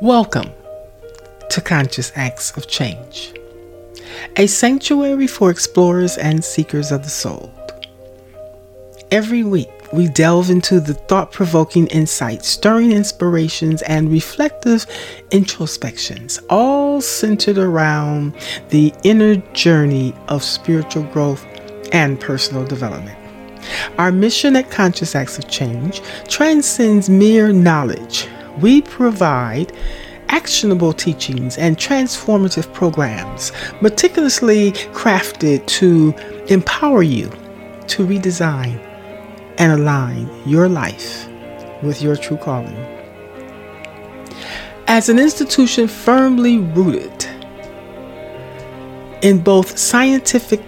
Welcome to Conscious Acts of Change, a sanctuary for explorers and seekers of the soul. Every week, we delve into the thought provoking insights, stirring inspirations, and reflective introspections, all centered around the inner journey of spiritual growth and personal development. Our mission at Conscious Acts of Change transcends mere knowledge. We provide actionable teachings and transformative programs meticulously crafted to empower you to redesign and align your life with your true calling. As an institution firmly rooted in both scientific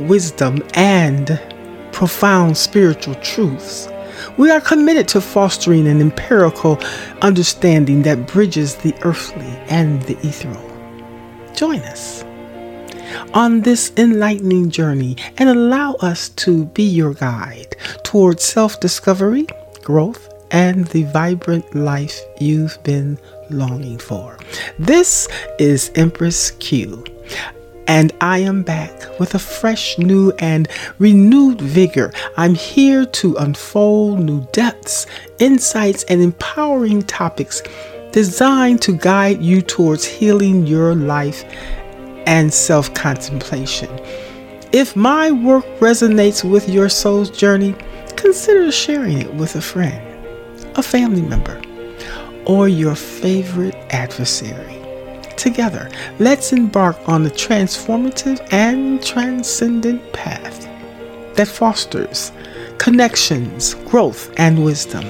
wisdom and profound spiritual truths, we are committed to fostering an empirical understanding that bridges the earthly and the ethereal. Join us on this enlightening journey and allow us to be your guide towards self discovery, growth, and the vibrant life you've been longing for. This is Mpress Q and I am back with a fresh, new, and renewed vigor. I'm here to unfold new depths, insights, and empowering topics designed to guide you towards healing your life and self contemplation. If my work resonates with your soul's journey, consider sharing it with a friend, a family member, or your favorite adversary. Together, let's embark on a transformative and transcendent path that fosters connections, growth, and wisdom.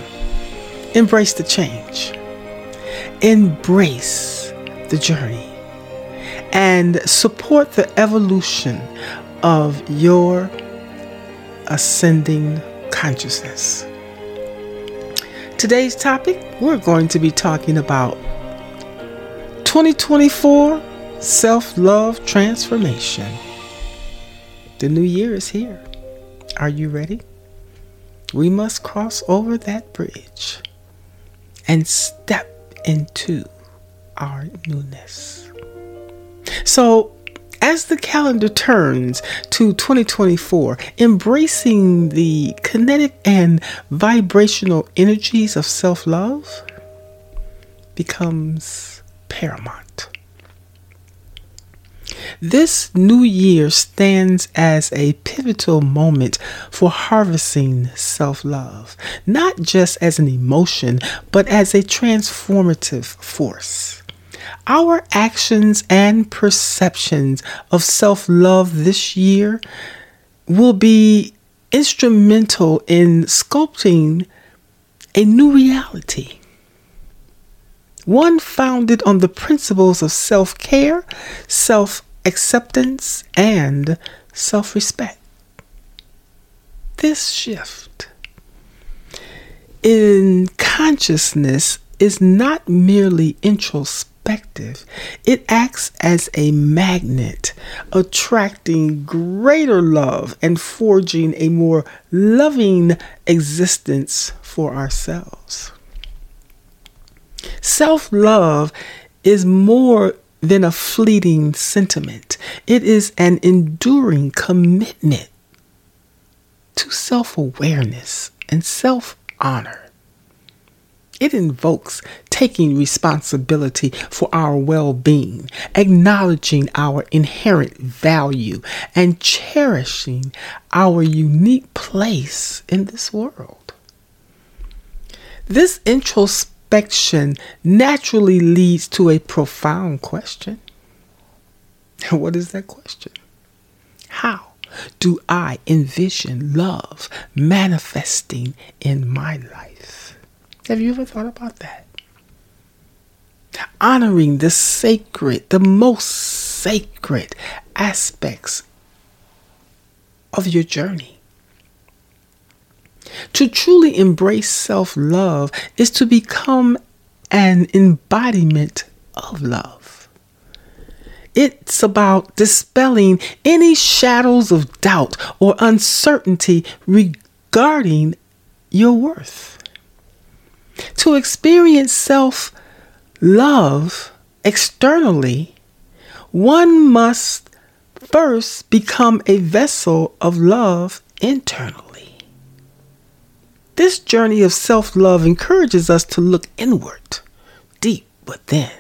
Embrace the change, embrace the journey, and support the evolution of your ascending consciousness. Today's topic, we're going to be talking about 2024 Self Love Transformation. The new year is here. Are you ready? We must cross over that bridge and step into our newness. So, as the calendar turns to 2024, embracing the kinetic and vibrational energies of self love becomes paramount. This new year stands as a pivotal moment for harvesting self love, not just as an emotion, but as a transformative force. Our actions and perceptions of self love this year will be instrumental in sculpting a new reality one founded on the principles of self care, self acceptance, and self respect. This shift in consciousness is not merely introspective, it acts as a magnet, attracting greater love and forging a more loving existence for ourselves. Self love is more than a fleeting sentiment, it is an enduring commitment to self awareness and self honor. It invokes taking responsibility for our well being, acknowledging our inherent value, and cherishing our unique place in this world. This introspection naturally leads to a profound question. And What is that question? How do I envision love manifesting in my life? Have you ever thought about that? Honoring the sacred, the most sacred aspects of your journey. To truly embrace self love is to become an embodiment of love. It's about dispelling any shadows of doubt or uncertainty regarding your worth. To experience self love externally, one must first become a vessel of love internally. This journey of self love encourages us to look inward, deep within,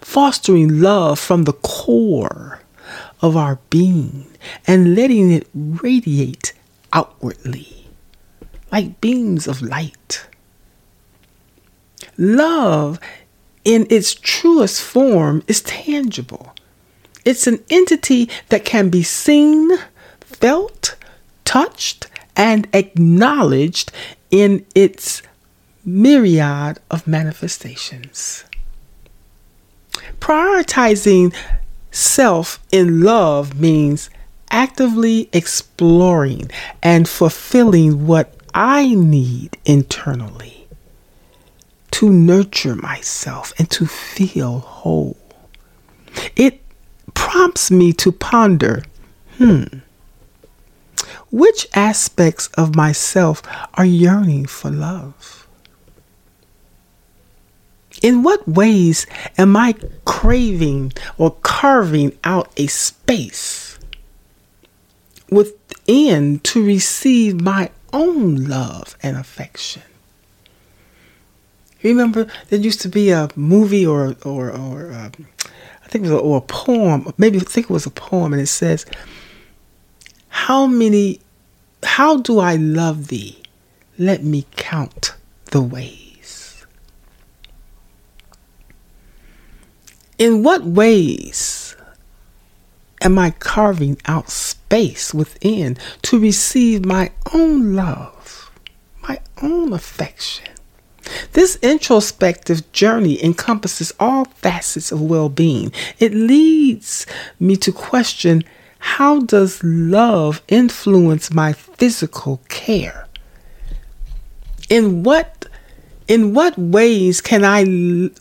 fostering love from the core of our being and letting it radiate outwardly like beams of light. Love, in its truest form, is tangible. It's an entity that can be seen, felt, touched, and acknowledged in its myriad of manifestations. Prioritizing self in love means actively exploring and fulfilling what I need internally to nurture myself and to feel whole. It prompts me to ponder hmm, which aspects of myself are yearning for love? In what ways am I craving or carving out a space within to receive my own love and affection? Remember, there used to be a movie or or or um, I think it was a, or a poem. Maybe I think it was a poem, and it says, "How many? How do I love thee? Let me count the ways." In what ways am I carving out space within to receive my own love, my own affection? This introspective journey encompasses all facets of well being. It leads me to question how does love influence my physical care? In what in what ways can I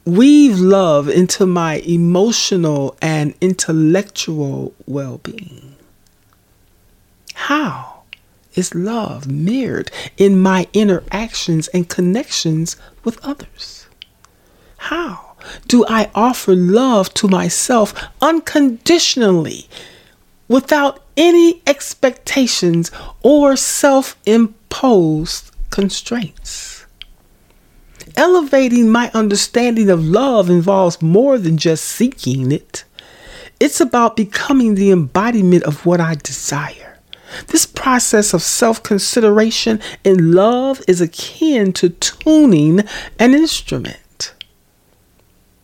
weave love into my emotional and intellectual well being? How? is love mirrored in my interactions and connections with others? How do I offer love to myself unconditionally without any expectations or self imposed constraints? Elevating my understanding of love involves more than just seeking it. It's about becoming the embodiment of what I desire. This process of self consideration in love is akin to tuning an instrument.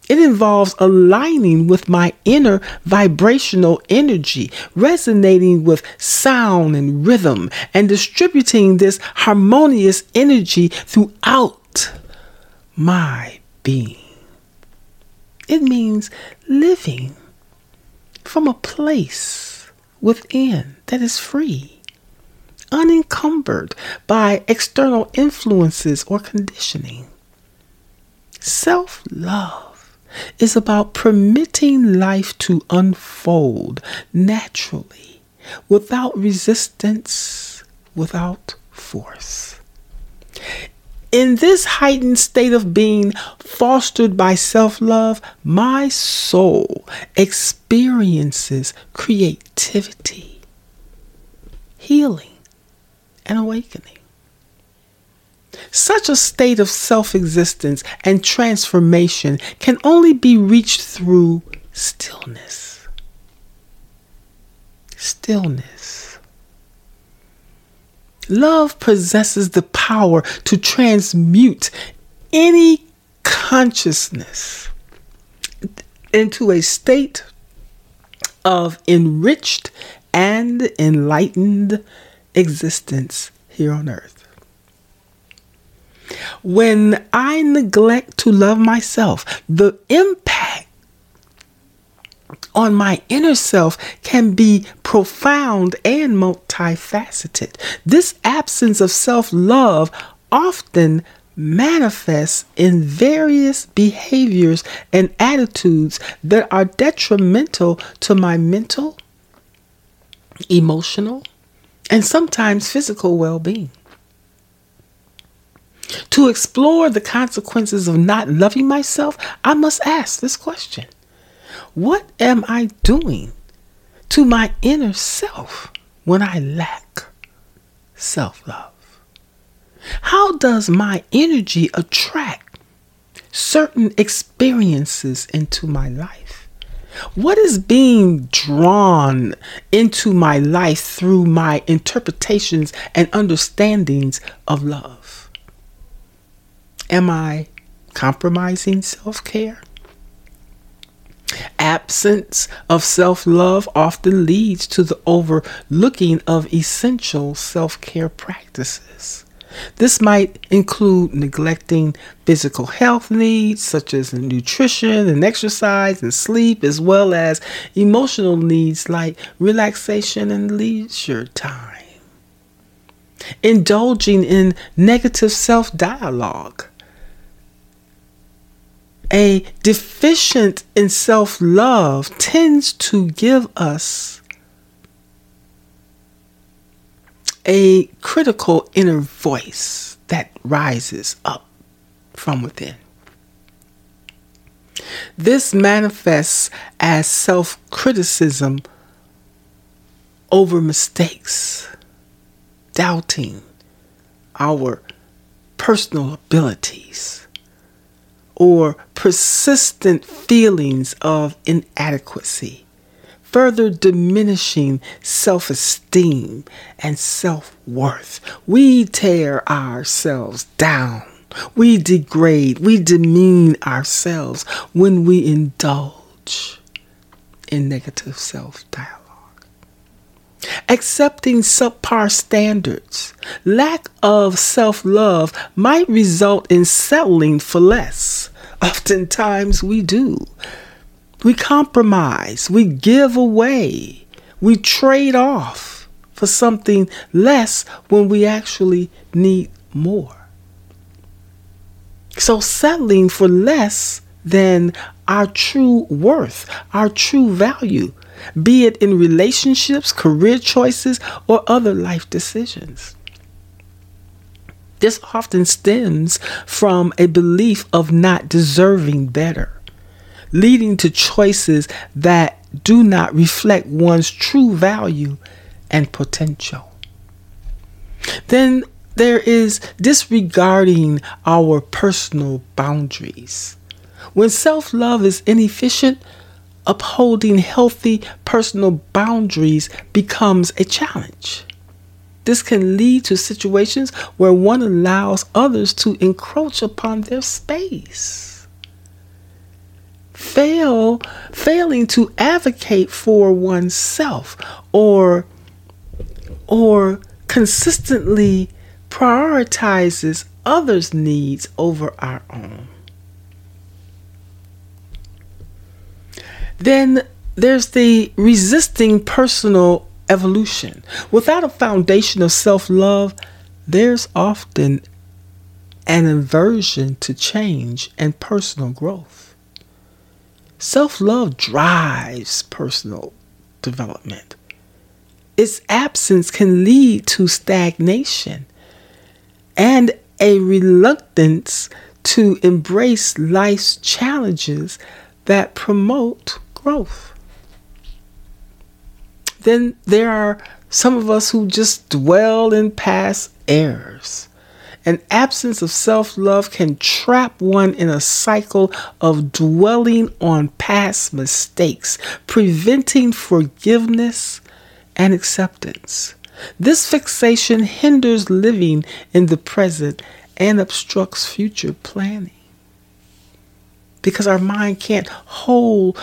It involves aligning with my inner vibrational energy, resonating with sound and rhythm, and distributing this harmonious energy throughout my being. It means living from a place within that is free, unencumbered by external influences or conditioning. Self love is about permitting life to unfold naturally, without resistance, without force. In this heightened state of being fostered by self love, my soul experiences creativity, healing, and awakening. Such a state of self existence and transformation can only be reached through stillness. Stillness Love possesses the power to transmute any consciousness into a state of enriched and enlightened existence here on earth. When I neglect to love myself, the impact on my inner self can be profound and multifaceted. This absence of self love often manifests in various behaviors and attitudes that are detrimental to my mental, emotional, and sometimes physical well being. To explore the consequences of not loving myself, I must ask this question What am I doing to my inner self when I lack self love? How does my energy attract certain experiences into my life? What is being drawn into my life through my interpretations and understandings of love? Am I compromising self care? Absence of self love often leads to the overlooking of essential self care practices. This might include neglecting physical health needs such as nutrition and exercise and sleep, as well as emotional needs like relaxation and leisure time. Indulging in negative self dialogue. A deficient in self love tends to give us a critical inner voice that rises up from within. This manifests as self criticism over mistakes, doubting our personal abilities, or persistent feelings of inadequacy further diminishing self esteem and self worth. We tear ourselves down. We degrade, we demean ourselves when we indulge in negative self dialogue. Accepting subpar standards, lack of self love might result in settling for less. Oftentimes we do. We compromise, we give away, we trade off for something less when we actually need more. So, settling for less than our true worth, our true value, be it in relationships, career choices, or other life decisions. This often stems from a belief of not deserving better leading to choices that do not reflect one's true value and potential. Then there is disregarding our personal boundaries. When self love is inefficient, upholding healthy personal boundaries becomes a challenge. This can lead to situations where one allows others to encroach upon their space fail failing to advocate for oneself or or consistently prioritizes others' needs over our own. Then there's the resisting personal evolution. Without a foundation of self love, there's often an aversion to change and personal growth. Self love drives personal development. Its absence can lead to stagnation and a reluctance to embrace life's challenges that promote growth. Then there are some of us who just dwell in past errors an absence of self love can trap one in a cycle of dwelling on past mistakes, preventing forgiveness and acceptance. This fixation hinders living in the present and obstructs future planning. Because our mind can't hold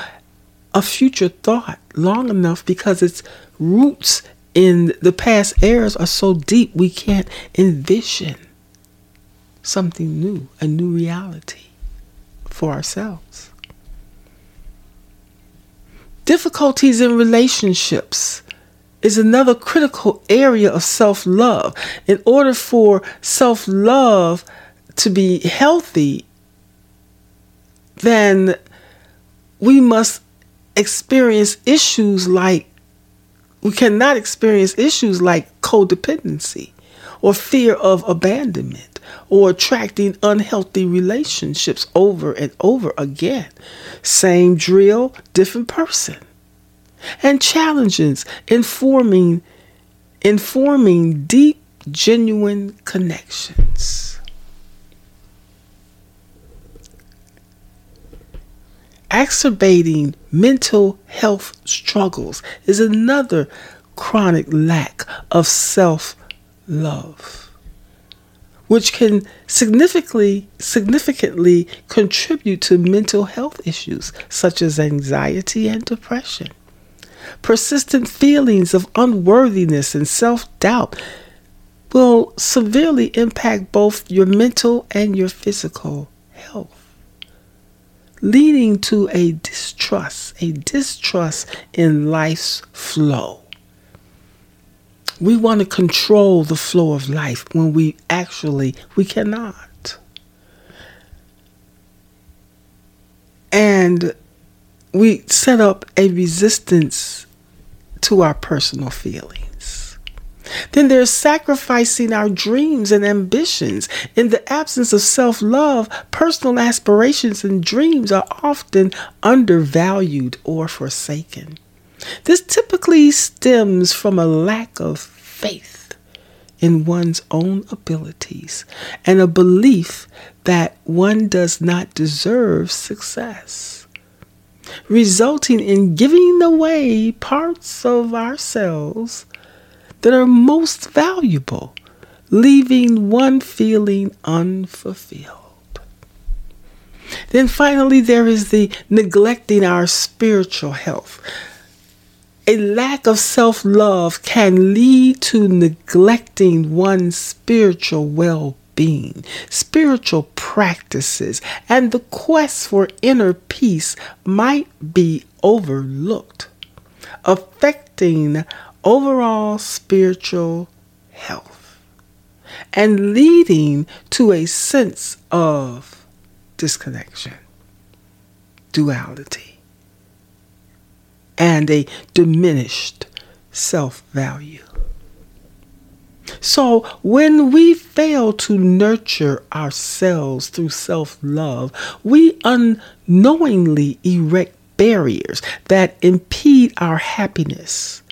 a future thought long enough because its roots in the past errors are so deep we can't envision something new, a new reality for ourselves. Difficulties in relationships is another critical area of self love. In order for self love to be healthy, then we must experience issues like we cannot experience issues like codependency or fear of abandonment or attracting unhealthy relationships over and over again. Same drill, different person. And challenges in forming, in forming deep, genuine connections. Exacerbating mental health struggles is another chronic lack of self love, which can significantly significantly contribute to mental health issues such as anxiety and depression. Persistent feelings of unworthiness and self-doubt will severely impact both your mental and your physical health leading to a distrust, a distrust in life's flow. We want to control the flow of life when we actually we cannot. And we set up a resistance to our personal feelings. Then there's sacrificing our dreams and ambitions. In the absence of self love, personal aspirations and dreams are often undervalued or forsaken. This typically stems from a lack of faith in one's own abilities and a belief that one does not deserve success, resulting in giving away parts of ourselves that are most valuable, leaving one feeling unfulfilled. Then finally, there is the neglecting our spiritual health. A lack of self love can lead to neglecting one's spiritual well being, spiritual practices, and the quest for inner peace might be overlooked, affecting overall spiritual health and leading to a sense of disconnection, duality, and a diminished self value. So, when we fail to nurture ourselves through self love, we unknowingly erect barriers that impede our happiness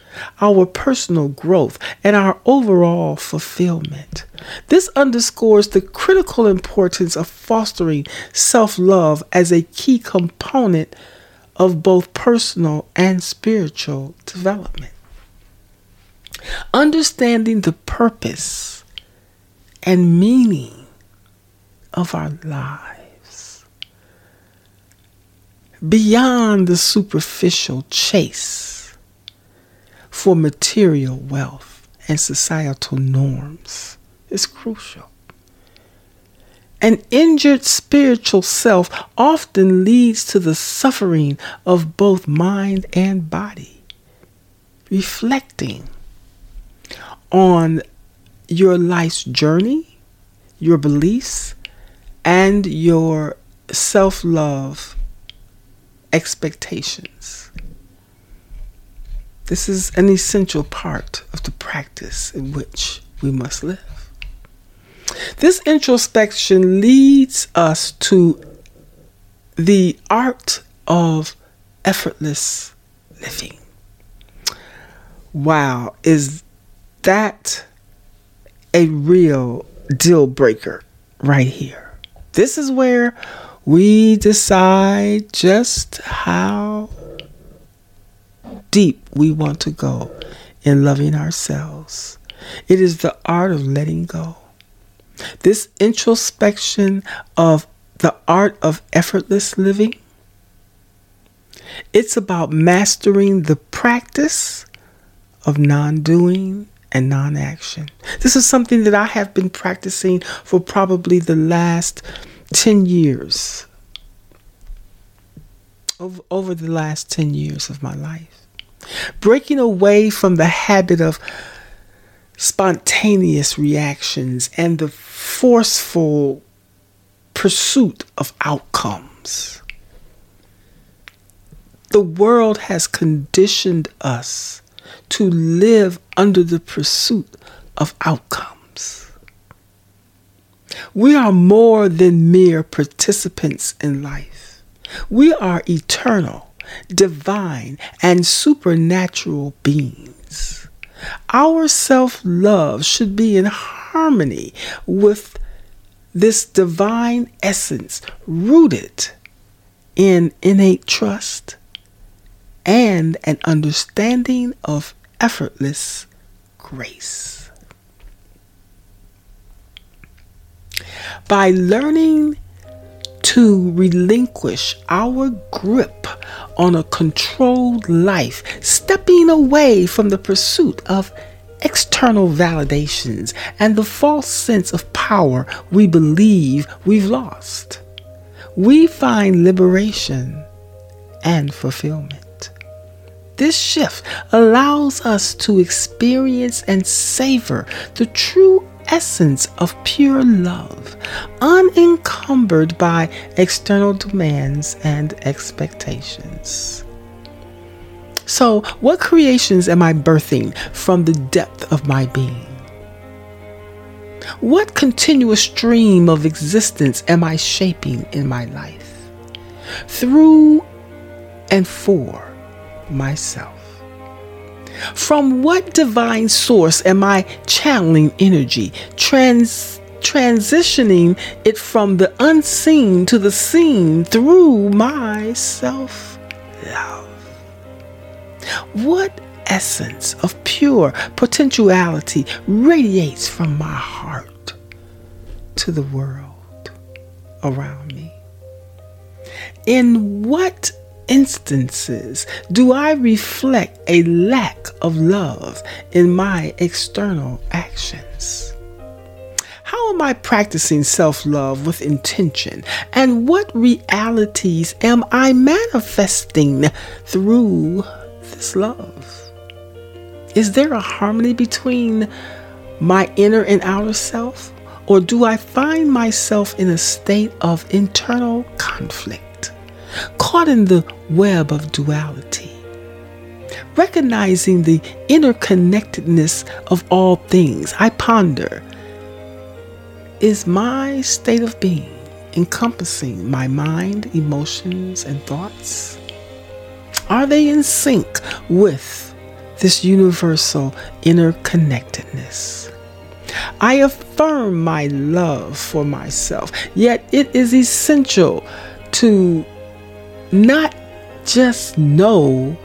our personal growth, and our overall fulfillment. This underscores the critical importance of fostering self love as a key component of both personal and spiritual development. Understanding the purpose and meaning of our lives beyond the superficial chase for material wealth and societal norms is crucial. An injured spiritual self often leads to the suffering of both mind and body. Reflecting on your life's journey, your beliefs, and your self love expectations. This is an essential part of the practice in which we must live. This introspection leads us to the art of effortless living. Wow, is that a real deal breaker right here? This is where we decide just how deep we want to go in loving ourselves. It is the art of letting go. This introspection of the art of effortless living, it's about mastering the practice of non doing and non action. This is something that I have been practicing for probably the last 10 years. Over, over the last 10 years of my life. Breaking away from the habit of spontaneous reactions and the forceful pursuit of outcomes. The world has conditioned us to live under the pursuit of outcomes. We are more than mere participants in life. We are eternal, divine, and supernatural beings. Our self love should be in harmony with this divine essence rooted in innate trust and an understanding of effortless grace. By learning to relinquish our grip on a controlled life, stepping away from the pursuit of external validations and the false sense of power we believe we've lost, we find liberation and fulfillment. This shift allows us to experience and savor the true essence of pure love, unencumbered by external demands and expectations. So, what creations am I birthing from the depth of my being? What continuous stream of existence am I shaping in my life? Through and for myself. From what divine source am I channeling energy, trans transitioning it from the unseen to the seen through my self love? What essence of pure potentiality radiates from my heart to the world around me? In what instances do I reflect a lack of love in my external actions? How am I practicing self love with intention? And what realities am I manifesting through this love? Is there a harmony between my inner and outer self? Or do I find myself in a state of internal conflict, caught in the web of duality? Recognizing the interconnectedness of all things, I ponder is my state of being encompassing my mind, emotions, and thoughts? Are they in sync with this universal interconnectedness? I affirm my love for myself, yet it is essential to not just know,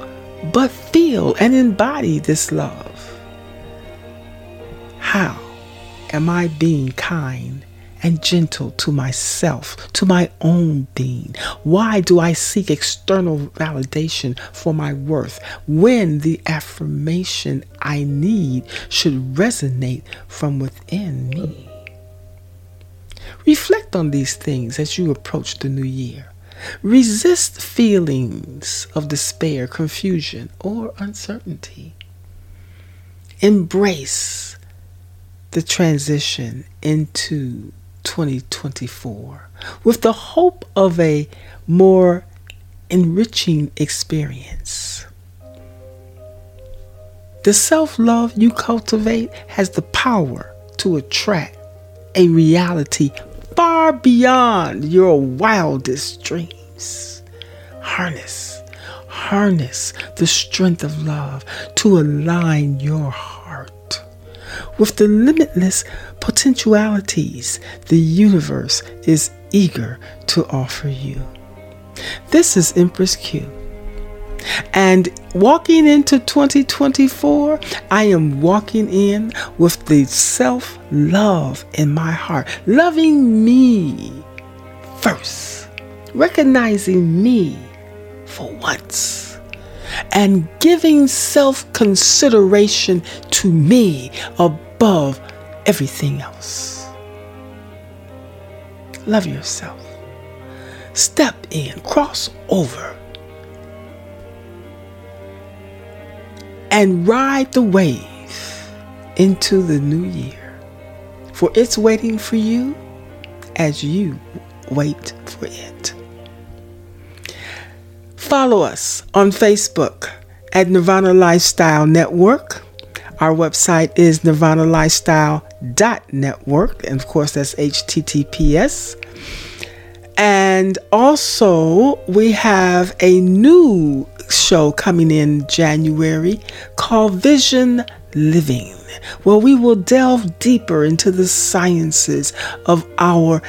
but feel and embody this love. How am I being kind and gentle to myself, to my own being? Why do I seek external validation for my worth when the affirmation I need should resonate from within me? Reflect on these things as you approach the new year. Resist feelings of despair, confusion, or uncertainty. Embrace the transition into 2024 with the hope of a more enriching experience. The self love you cultivate has the power to attract a reality far beyond your wildest dreams. Harness, harness the strength of love to align your heart with the limitless potentialities the universe is eager to offer you. This is Mpress Q. And walking into 2024, I am walking in with the self love in my heart, loving me first, recognizing me for once. And giving self consideration to me above everything else. Love yourself. Step in, cross over, and ride the wave into the new year. For it's waiting for you as you wait for it. Follow us on Facebook at Nirvana Lifestyle Network. Our website is nirvanalifestyle.com network. And of course, that's HTTPS. And also, we have a new show coming in January called Vision Living, where we will delve deeper into the sciences of our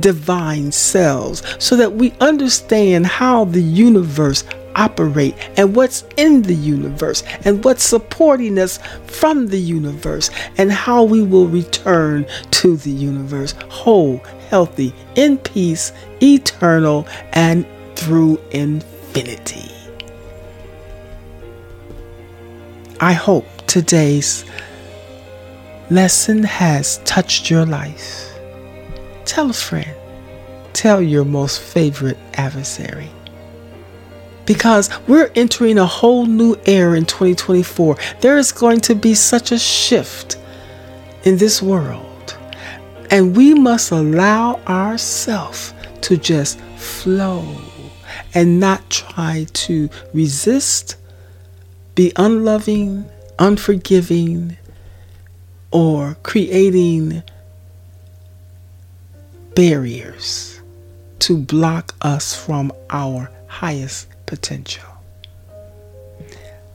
divine selves so that we understand how the universe operate and what's in the universe and what's supporting us from the universe and how we will return to the universe whole, healthy, in peace, eternal, and through infinity. I hope today's lesson has touched your life. Tell a friend. Tell your most favorite adversary because we're entering a whole new era in 2024. There is going to be such a shift in this world, and we must allow ourselves to just flow and not try to resist, be unloving, unforgiving, or creating barriers to block us from our highest potential.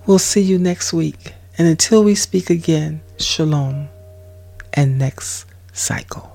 We'll see you next week. And until we speak again, shalom and next cycle.